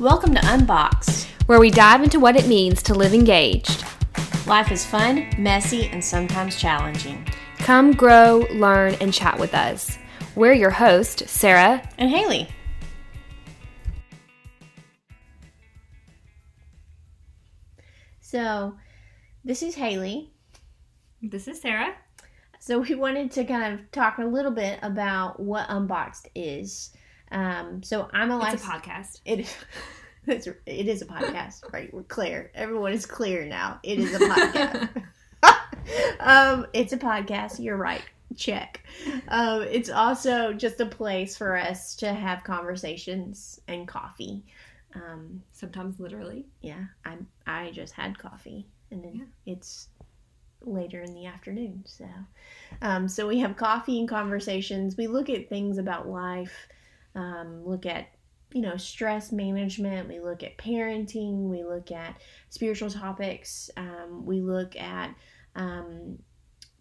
Welcome to Unboxed, where we dive into what it means to live engaged. Life is fun, messy, and sometimes challenging. Come grow, learn, and chat with us. We're your hosts, Sarah and Haley. So, this is Haley. This is Sarah. So, we wanted to kind of talk a little bit about what Unboxed is. Um, so I'm a It's a podcast. It it's, it is a podcast, right? We're clear. Everyone is clear now. It is a podcast. um, it's a podcast. You're right. Check. Um, it's also just a place for us to have conversations and coffee. Um, Sometimes literally. yeah, I I just had coffee, and then Yeah. it's later in the afternoon. So, um, so we have coffee and conversations. We look at things about life. Um, look at you know stress management. We look at parenting. We look at spiritual topics. Um, we look at um,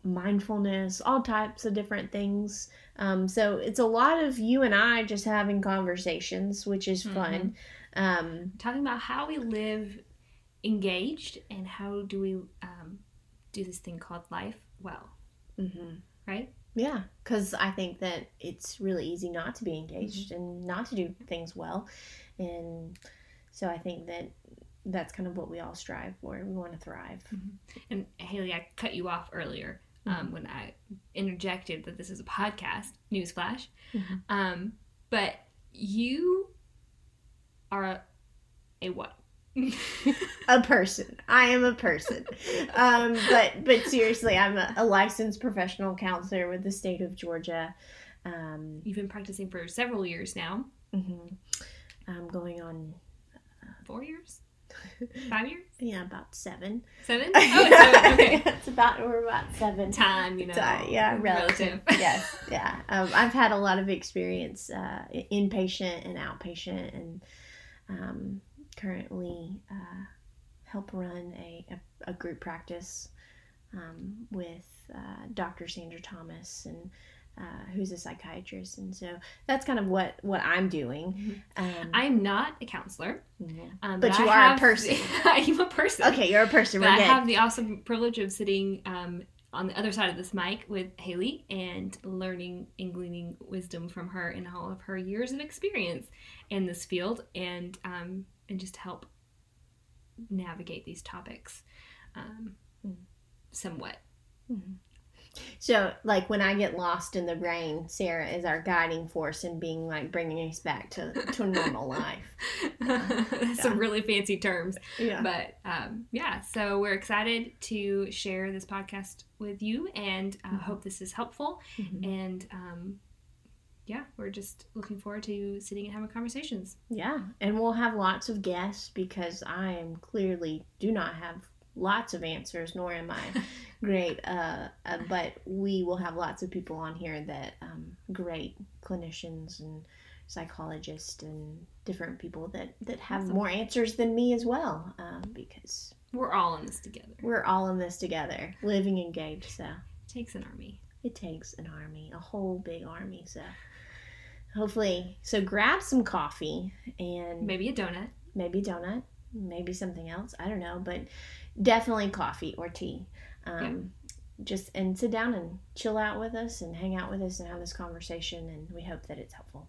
mindfulness, all types of different things. Um, so it's a lot of you and I just having conversations, which is fun. Um, Talking about how we live engaged and how do we um, do this thing called life well, mhm. right? Yeah, because I think that it's really easy not to be engaged and not to do things well, and so I think that that's kind of what we all strive for. We want to thrive. And Haley, I cut you off earlier um, when I interjected that this is a podcast. Newsflash. Mhm. Um, but you are a, a what? A person. I am a person. um, but but seriously, I'm a, a licensed professional counselor with the state of Georgia. Um, You've been practicing for several years now. mhm. I'm going on Four years? Five years? yeah about seven. Seven? Oh, it's. Okay. it's about we're about seven. Time, you know. Ti- yeah, relative. yes, yeah. Um, I've had a lot of experience uh, inpatient and outpatient, and um, currently uh, help run a, a, a group practice um, with uh, Dr. Sandra Thomas, and uh, who's a psychiatrist, and so that's kind of what what I'm doing. Um, I'm not a counselor. Um, But I you are a person. I am a person. Okay, you're a person. But I good. have the awesome privilege of sitting um, on the other side of this mic with Haley and learning and gleaning wisdom from her in all of her years of experience in this field and um, and just help navigate these topics um, Mm. somewhat. So, like when I get lost in the brain, Sarah is our guiding force in being like bringing us back to to normal life. That's some really fancy terms. Yeah. But um, yeah, so we're excited to share this podcast with you and uh, Mhm. hope this is helpful. Mhm. And um, yeah, we're just looking forward to sitting and having conversations. Yeah, and we'll have lots of guests because I am clearly do not have lots of answers, nor am I great. Uh, uh, but we will have lots of people on here that um, great clinicians and psychologists and different people that that have Awesome. more answers than me as well. Um, because We're all in this together. we're all in this together, living engaged. So. It takes an army. it takes an army, a whole big army. So hopefully, so grab some coffee and Maybe a donut. maybe donut, maybe something else. I don't know, but definitely coffee or tea. Um, Just and sit down and chill out with us and hang out with us and have this conversation. And we hope that it's helpful.